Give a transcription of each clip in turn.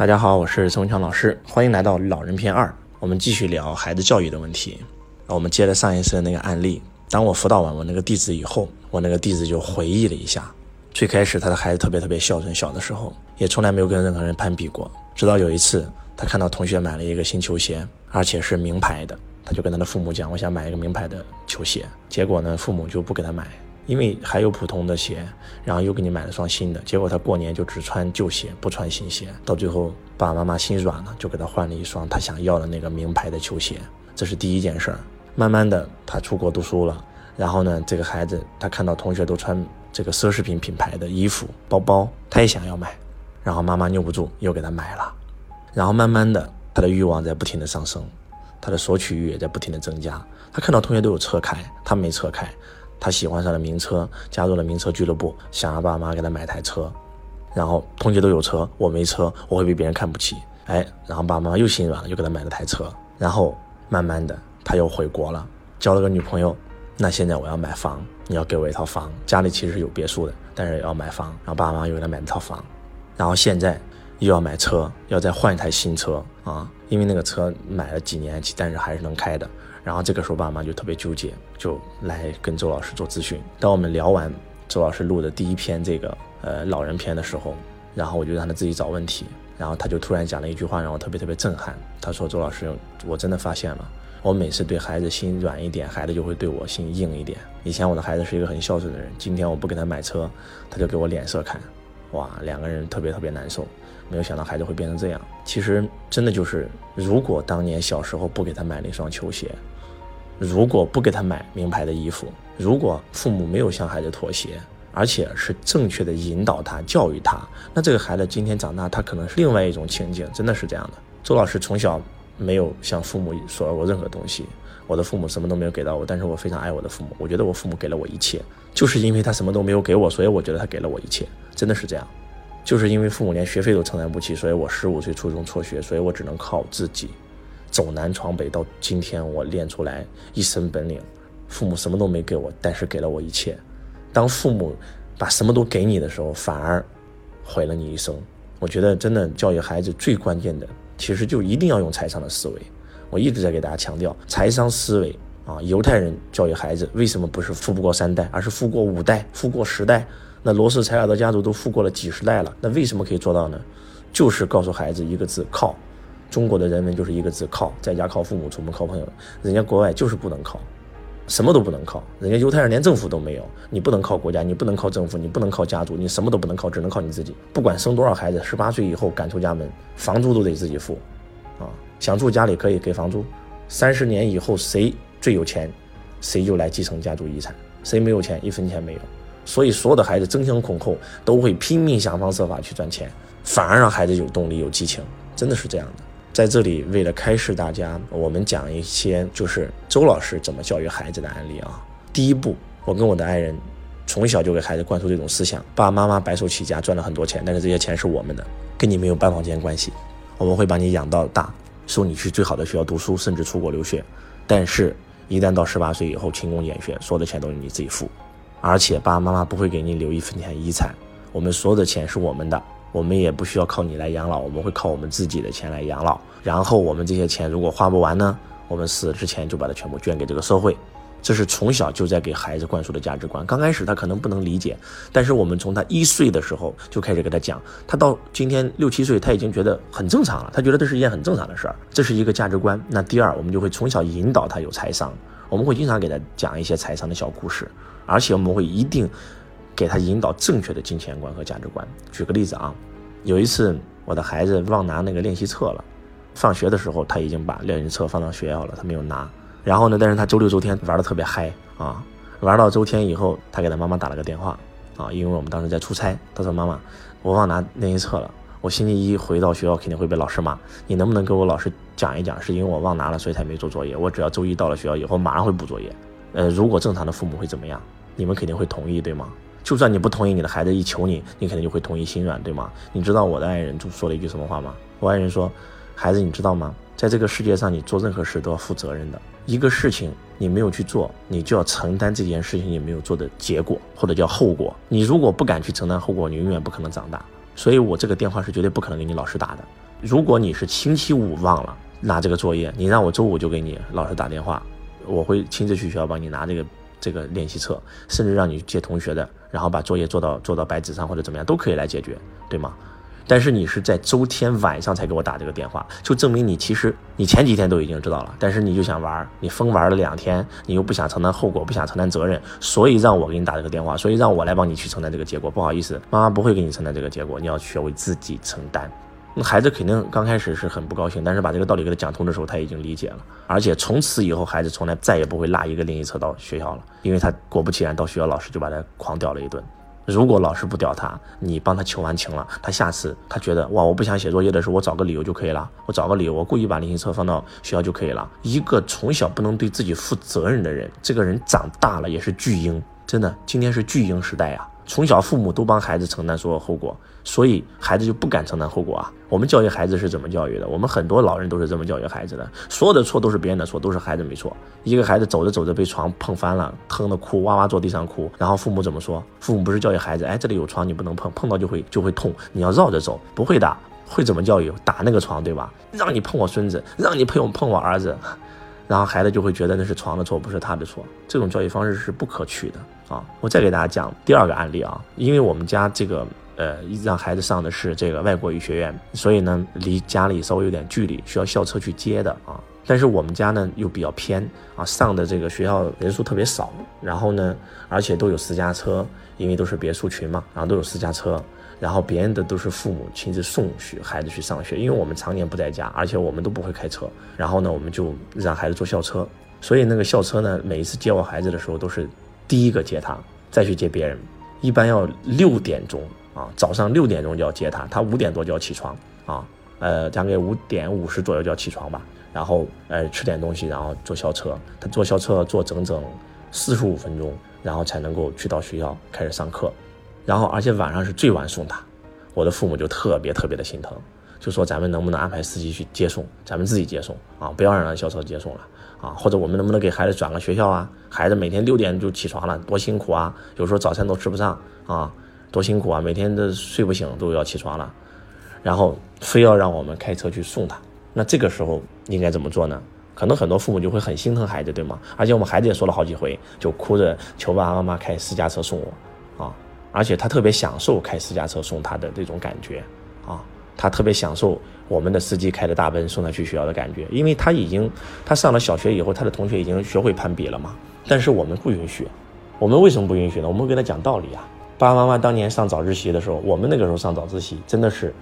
大家好，我是陈文强老师，欢迎来到老人篇二。我们继续聊孩子教育的问题。我们接着上一次的那个案例，当我辅导完我那个弟子以后，我那个弟子就回忆了一下，最开始他的孩子特别特别孝顺，小的时候也从来没有跟任何人攀比过。直到有一次，他看到同学买了一个新球鞋，而且是名牌的，他就跟他的父母讲：“我想买一个名牌的球鞋。”结果呢，父母就不给他买。因为还有普通的鞋，然后又给你买了双新的，结果他过年就只穿旧鞋，不穿新鞋。到最后，爸爸妈妈心软了，就给他换了一双他想要的那个名牌的球鞋。这是第一件事儿。慢慢的，他出国读书了，然后呢，这个孩子他看到同学都穿这个奢侈品品牌的衣服、包包，他也想要买，然后妈妈拗不住，又给他买了。然后慢慢的，他的欲望在不停的上升，他的索取欲也在不停的增加。他看到同学都有车开，他没车开。他喜欢上了名车，加入了名车俱乐部，想让爸妈给他买台车。然后同学都有车，我没车，我会被别人看不起。哎，然后爸妈又心软了，又给他买了台车。然后慢慢的，他又回国了，交了个女朋友。那现在我要买房，你要给我一套房。家里其实是有别墅的，但是要买房。然后爸妈又给他买了套房。然后现在又要买车，要再换一台新车啊，因为那个车买了几年，但是还是能开的。然后这个时候，爸妈就特别纠结，就来跟周老师做咨询。当我们聊完周老师录的第一篇这个呃老人篇的时候，然后我就让他自己找问题，然后他就突然讲了一句话，让我特别特别震撼。他说：“周老师，我真的发现了，我每次对孩子心软一点，孩子就会对我心硬一点。以前我的孩子是一个很孝顺的人，今天我不给他买车，他就给我脸色看。哇，两个人特别特别难受。没有想到孩子会变成这样。其实真的就是，如果当年小时候不给他买了一双球鞋。”如果不给他买名牌的衣服，如果父母没有向孩子妥协，而且是正确的引导他、教育他，那这个孩子今天长大，他可能是另外一种情景，真的是这样的。周老师从小没有向父母索要过任何东西，我的父母什么都没有给到我，但是我非常爱我的父母，我觉得我父母给了我一切，就是因为他什么都没有给我，所以我觉得他给了我一切，真的是这样。就是因为父母连学费都承担不起，所以我十五岁初中辍学，所以我只能靠自己。走南闯北到今天，我练出来一身本领。父母什么都没给我，但是给了我一切。当父母把什么都给你的时候，反而毁了你一生。我觉得真的教育孩子最关键的，其实就一定要用财商的思维。我一直在给大家强调财商思维啊。犹太人教育孩子为什么不是富不过三代，而是富过五代、富过十代？那罗斯柴尔德家族都富过了几十代了，那为什么可以做到呢？就是告诉孩子一个字：靠。中国的人们就是一个字靠，在家靠父母，出门靠朋友。人家国外就是不能靠，什么都不能靠。人家犹太人连政府都没有，你不能靠国家，你不能靠政府，你不能靠家族，你什么都不能靠，只能靠你自己。不管生多少孩子，十八岁以后赶出家门，房租都得自己付。啊，想住家里可以给房租。三十年以后谁最有钱，谁就来继承家族遗产。谁没有钱，一分钱没有。所以所有的孩子争先恐后，都会拼命想方设法去赚钱，反而让孩子有动力、有激情，真的是这样的。在这里，为了开示大家，我们讲一些就是周老师怎么教育孩子的案例啊。第一步，我跟我的爱人从小就给孩子灌输这种思想：爸爸妈妈白手起家赚了很多钱，但是这些钱是我们的，跟你没有半毛钱关系。我们会把你养到大，送你去最好的学校读书，甚至出国留学。但是，一旦到十八岁以后，勤工俭学，所有的钱都是你自己付，而且爸爸妈妈不会给你留一分钱遗产，我们所有的钱是我们的。我们也不需要靠你来养老，我们会靠我们自己的钱来养老。然后我们这些钱如果花不完呢，我们死之前就把它全部捐给这个社会。这是从小就在给孩子灌输的价值观。刚开始他可能不能理解，但是我们从他一岁的时候就开始给他讲，他到今天六七岁，他已经觉得很正常了。他觉得这是一件很正常的事儿，这是一个价值观。那第二，我们就会从小引导他有财商，我们会经常给他讲一些财商的小故事，而且我们会一定。给他引导正确的金钱观和价值观。举个例子啊，有一次我的孩子忘拿那个练习册了，放学的时候他已经把练习册放到学校了，他没有拿。然后呢，但是他周六周天玩的特别嗨啊，玩到周天以后，他给他妈妈打了个电话啊，因为我们当时在出差，他说妈妈，我忘拿练习册了，我星期一回到学校肯定会被老师骂，你能不能给我老师讲一讲，是因为我忘拿了所以才没做作业，我只要周一到了学校以后马上会补作业。呃，如果正常的父母会怎么样？你们肯定会同意对吗？就算你不同意，你的孩子一求你，你肯定就会同意心软，对吗？你知道我的爱人就说了一句什么话吗？我爱人说：“孩子，你知道吗？在这个世界上，你做任何事都要负责任的。一个事情你没有去做，你就要承担这件事情你没有做的结果，或者叫后果。你如果不敢去承担后果，你永远不可能长大。所以我这个电话是绝对不可能给你老师打的。如果你是星期五忘了拿这个作业，你让我周五就给你老师打电话，我会亲自去学校帮你拿这个这个练习册，甚至让你借同学的，然后把作业做到做到白纸上或者怎么样都可以来解决，对吗？但是你是在周天晚上才给我打这个电话，就证明你其实你前几天都已经知道了，但是你就想玩，你疯玩了两天，你又不想承担后果，不想承担责任，所以让我给你打这个电话，所以让我来帮你去承担这个结果。不好意思，妈妈不会给你承担这个结果，你要学会自己承担。那孩子肯定刚开始是很不高兴，但是把这个道理给他讲通的时候，他已经理解了，而且从此以后，孩子从来再也不会拉一个练习册到学校了，因为他果不其然到学校，老师就把他狂屌了一顿。如果老师不屌他，你帮他求完情了，他下次他觉得哇，我不想写作业的时候，我找个理由就可以了。我找个理由，我故意把练习册放到学校就可以了。一个从小不能对自己负责任的人，这个人长大了也是巨婴，真的，今天是巨婴时代呀。从小父母都帮孩子承担所有后果，所以孩子就不敢承担后果啊。我们教育孩子是怎么教育的？我们很多老人都是这么教育孩子的，所有的错都是别人的错，都是孩子没错。一个孩子走着走着被床碰翻了，疼的哭，哇哇坐地上哭，然后父母怎么说？父母不是教育孩子，哎，这里有床你不能碰，碰到就会就会痛，你要绕着走。不会的，会怎么教育？打那个床，对吧？让你碰我孙子，让你碰我碰我儿子。然后孩子就会觉得那是床的错，不是他的错。这种教育方式是不可取的啊！我再给大家讲第二个案例啊，因为我们家这个呃让孩子上的是这个外国语学院，所以呢离家里稍微有点距离，需要校车去接的啊。但是我们家呢又比较偏啊，上的这个学校人数特别少，然后呢而且都有私家车，因为都是别墅群嘛，然后都有私家车。然后别人的都是父母亲自送去孩子去上学，因为我们常年不在家，而且我们都不会开车。然后呢，我们就让孩子坐校车。所以那个校车呢，每一次接我孩子的时候，都是第一个接他，再去接别人。一般要六点钟啊，早上六点钟就要接他，他五点多就要起床啊，呃，大概五点五十左右就要起床吧。然后呃吃点东西，然后坐校车。他坐校车坐整整四十五分钟，然后才能够去到学校开始上课。然后，而且晚上是最晚送他，我的父母就特别特别的心疼，就说咱们能不能安排司机去接送，咱们自己接送啊，不要让校车接送了啊，或者我们能不能给孩子转个学校啊？孩子每天六点就起床了，多辛苦啊！有时候早餐都吃不上啊，多辛苦啊！每天都睡不醒，都要起床了，然后非要让我们开车去送他。那这个时候应该怎么做呢？可能很多父母就会很心疼孩子，对吗？而且我们孩子也说了好几回，就哭着求爸爸妈妈开私家车送我啊。而且他特别享受开私家车送他的这种感觉，啊，他特别享受我们的司机开着大奔送他去学校的感觉，因为他已经他上了小学以后，他的同学已经学会攀比了嘛。但是我们不允许，我们为什么不允许呢？我们跟他讲道理啊。爸爸妈妈当年上早自习的时候，我们那个时候上早自习真的是。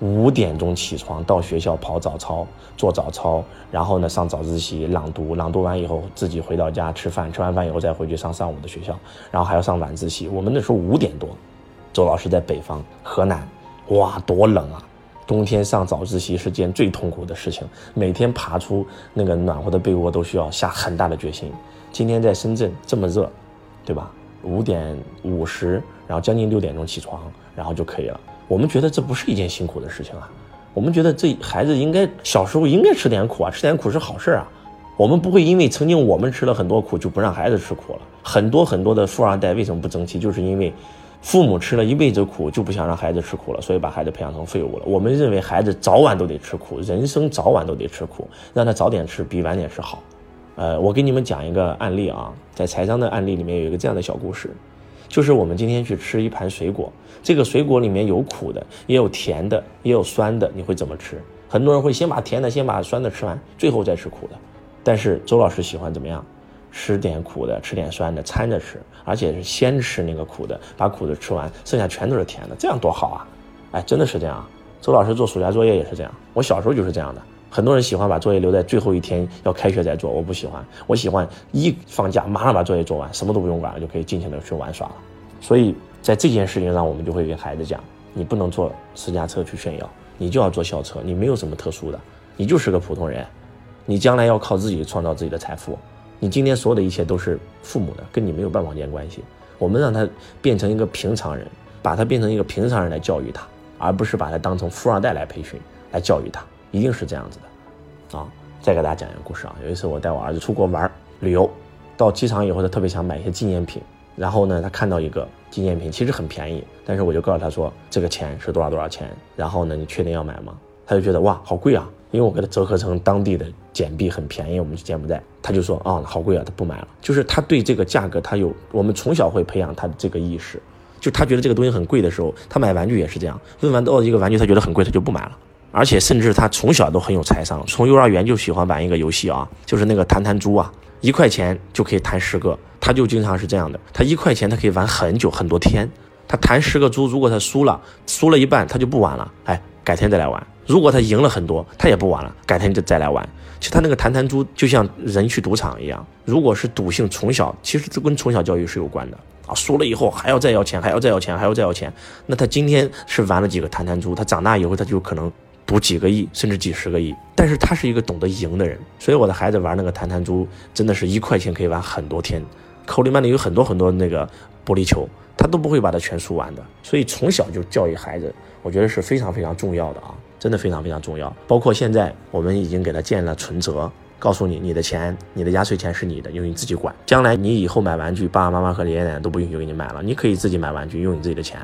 五点钟起床到学校跑早操做早操，然后呢上早自习朗读，朗读完以后自己回到家吃饭，吃完饭以后再回去上上午的学校，然后还要上晚自习。我们那时候五点多，周老师在北方河南，哇多冷啊！冬天上早自习是件最痛苦的事情，每天爬出那个暖和的被窝都需要下很大的决心。今天在深圳这么热，对吧？五点五十，然后将近六点钟起床，然后就可以了。我们觉得这不是一件辛苦的事情啊，我们觉得这孩子应该小时候应该吃点苦啊，吃点苦是好事啊。我们不会因为曾经我们吃了很多苦就不让孩子吃苦了。很多很多的富二代为什么不争气，就是因为父母吃了一辈子苦就不想让孩子吃苦了，所以把孩子培养成废物了。我们认为孩子早晚都得吃苦，人生早晚都得吃苦，让他早点吃比晚点吃好。呃，我给你们讲一个案例啊，在财商的案例里面有一个这样的小故事。就是我们今天去吃一盘水果，这个水果里面有苦的，也有甜的，也有酸的，你会怎么吃？很多人会先把甜的，先把酸的吃完，最后再吃苦的。但是周老师喜欢怎么样？吃点苦的，吃点酸的，掺着吃，而且是先吃那个苦的，把苦的吃完，剩下全都是甜的，这样多好啊！哎，真的是这样。周老师做暑假作业也是这样，我小时候就是这样的。很多人喜欢把作业留在最后一天要开学再做，我不喜欢。我喜欢一放假马上把作业做完，什么都不用管了，就可以尽情的去玩耍了。所以在这件事情上，我们就会给孩子讲：你不能坐私家车去炫耀，你就要坐校车。你没有什么特殊的，你就是个普通人。你将来要靠自己创造自己的财富。你今天所有的一切都是父母的，跟你没有半毛钱关系。我们让他变成一个平常人，把他变成一个平常人来教育他，而不是把他当成富二代来培训、来教育他。一定是这样子的，啊！再给大家讲一个故事啊。有一次我带我儿子出国玩旅游，到机场以后，他特别想买一些纪念品。然后呢，他看到一个纪念品，其实很便宜，但是我就告诉他说，这个钱是多少多少钱。然后呢，你确定要买吗？他就觉得哇好贵啊，因为我给他折合成当地的简币很便宜，我们去柬埔寨，他就说啊好贵啊，他不买了。就是他对这个价格他有，我们从小会培养他的这个意识，就他觉得这个东西很贵的时候，他买玩具也是这样，问完到一个玩具他觉得很贵，他就不买了。而且甚至他从小都很有财商，从幼儿园就喜欢玩一个游戏啊，就是那个弹弹珠啊，一块钱就可以弹十个，他就经常是这样的，他一块钱他可以玩很久很多天，他弹十个珠，如果他输了，输了一半他就不玩了，哎，改天再来玩；如果他赢了很多，他也不玩了，改天就再来玩。其实他那个弹弹珠就像人去赌场一样，如果是赌性从小，其实这跟从小教育是有关的啊，输了以后还要再要钱，还要再要钱，还要再要钱，那他今天是玩了几个弹弹珠，他长大以后他就可能。赌几个亿，甚至几十个亿，但是他是一个懂得赢的人，所以我的孩子玩那个弹弹珠，真的是一块钱可以玩很多天。口里面里有很多很多那个玻璃球，他都不会把它全输完的。所以从小就教育孩子，我觉得是非常非常重要的啊，真的非常非常重要。包括现在我们已经给他建了存折，告诉你你的钱，你的压岁钱是你的，由你自己管。将来你以后买玩具，爸爸妈妈和爷爷奶奶都不允许给你买了，你可以自己买玩具，用你自己的钱。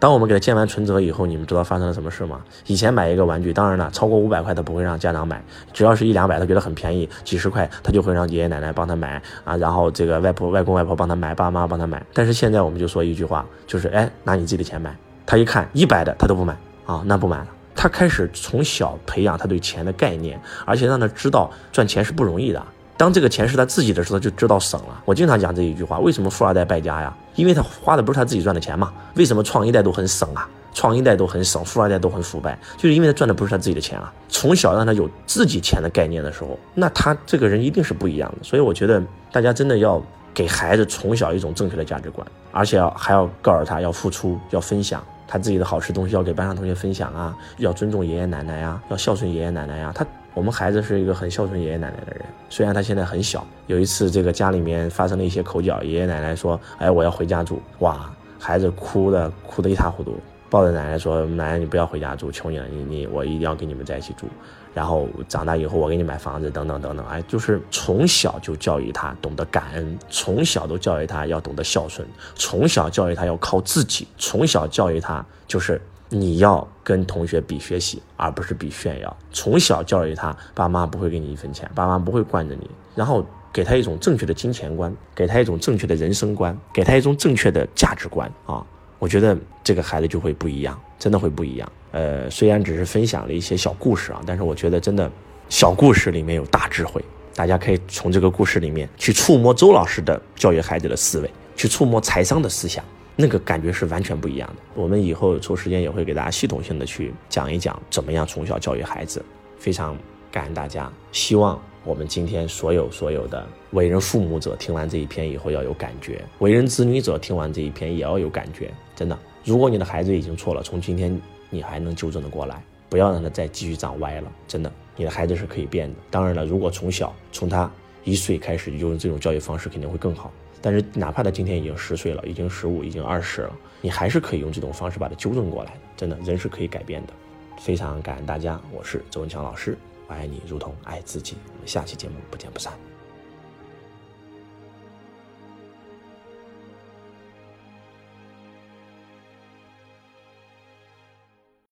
当我们给他建完存折以后，你们知道发生了什么事吗？以前买一个玩具，当然了，超过五百块他不会让家长买，只要是一两百，他觉得很便宜，几十块他就会让爷爷奶奶帮他买啊，然后这个外婆、外公、外婆帮他买，爸妈帮他买。但是现在我们就说一句话，就是哎，拿你自己的钱买。他一看一百的他都不买啊，那不买了。他开始从小培养他对钱的概念，而且让他知道赚钱是不容易的。当这个钱是他自己的时候，就知道省了。我经常讲这一句话：为什么富二代败家呀？因为他花的不是他自己赚的钱嘛。为什么创一代都很省啊？创一代都很省，富二代都很腐败，就是因为他赚的不是他自己的钱啊。从小让他有自己钱的概念的时候，那他这个人一定是不一样的。所以我觉得大家真的要给孩子从小一种正确的价值观，而且要还要告诉他要付出，要分享他自己的好吃东西，要给班上同学分享啊，要尊重爷爷奶奶呀，要孝顺爷爷奶奶呀。他。我们孩子是一个很孝顺爷爷奶奶的人，虽然他现在很小。有一次，这个家里面发生了一些口角，爷爷奶奶说：“哎，我要回家住。”哇，孩子哭的哭得一塌糊涂，抱着奶奶说：“奶奶，你不要回家住，求你了，你你我一定要跟你们在一起住。然后长大以后，我给你买房子，等等等等。”哎，就是从小就教育他懂得感恩，从小都教育他要懂得孝顺，从小教育他要靠自己，从小教育他就是。你要跟同学比学习，而不是比炫耀。从小教育他，爸妈不会给你一分钱，爸妈不会惯着你，然后给他一种正确的金钱观，给他一种正确的人生观，给他一种正确的价值观啊！我觉得这个孩子就会不一样，真的会不一样。呃，虽然只是分享了一些小故事啊，但是我觉得真的小故事里面有大智慧，大家可以从这个故事里面去触摸周老师的教育孩子的思维，去触摸财商的思想。那个感觉是完全不一样的。我们以后抽时间也会给大家系统性的去讲一讲怎么样从小教育孩子。非常感恩大家，希望我们今天所有所有的为人父母者听完这一篇以后要有感觉，为人子女者听完这一篇也要有感觉。真的，如果你的孩子已经错了，从今天你还能纠正的过来，不要让他再继续长歪了。真的，你的孩子是可以变的。当然了，如果从小从他一岁开始就用这种教育方式，肯定会更好。但是，哪怕他今天已经十岁了，已经十五，已经二十了，你还是可以用这种方式把他纠正过来的。真的，人是可以改变的。非常感恩大家，我是周文强老师，我爱你如同爱自己。我们下期节目不见不散。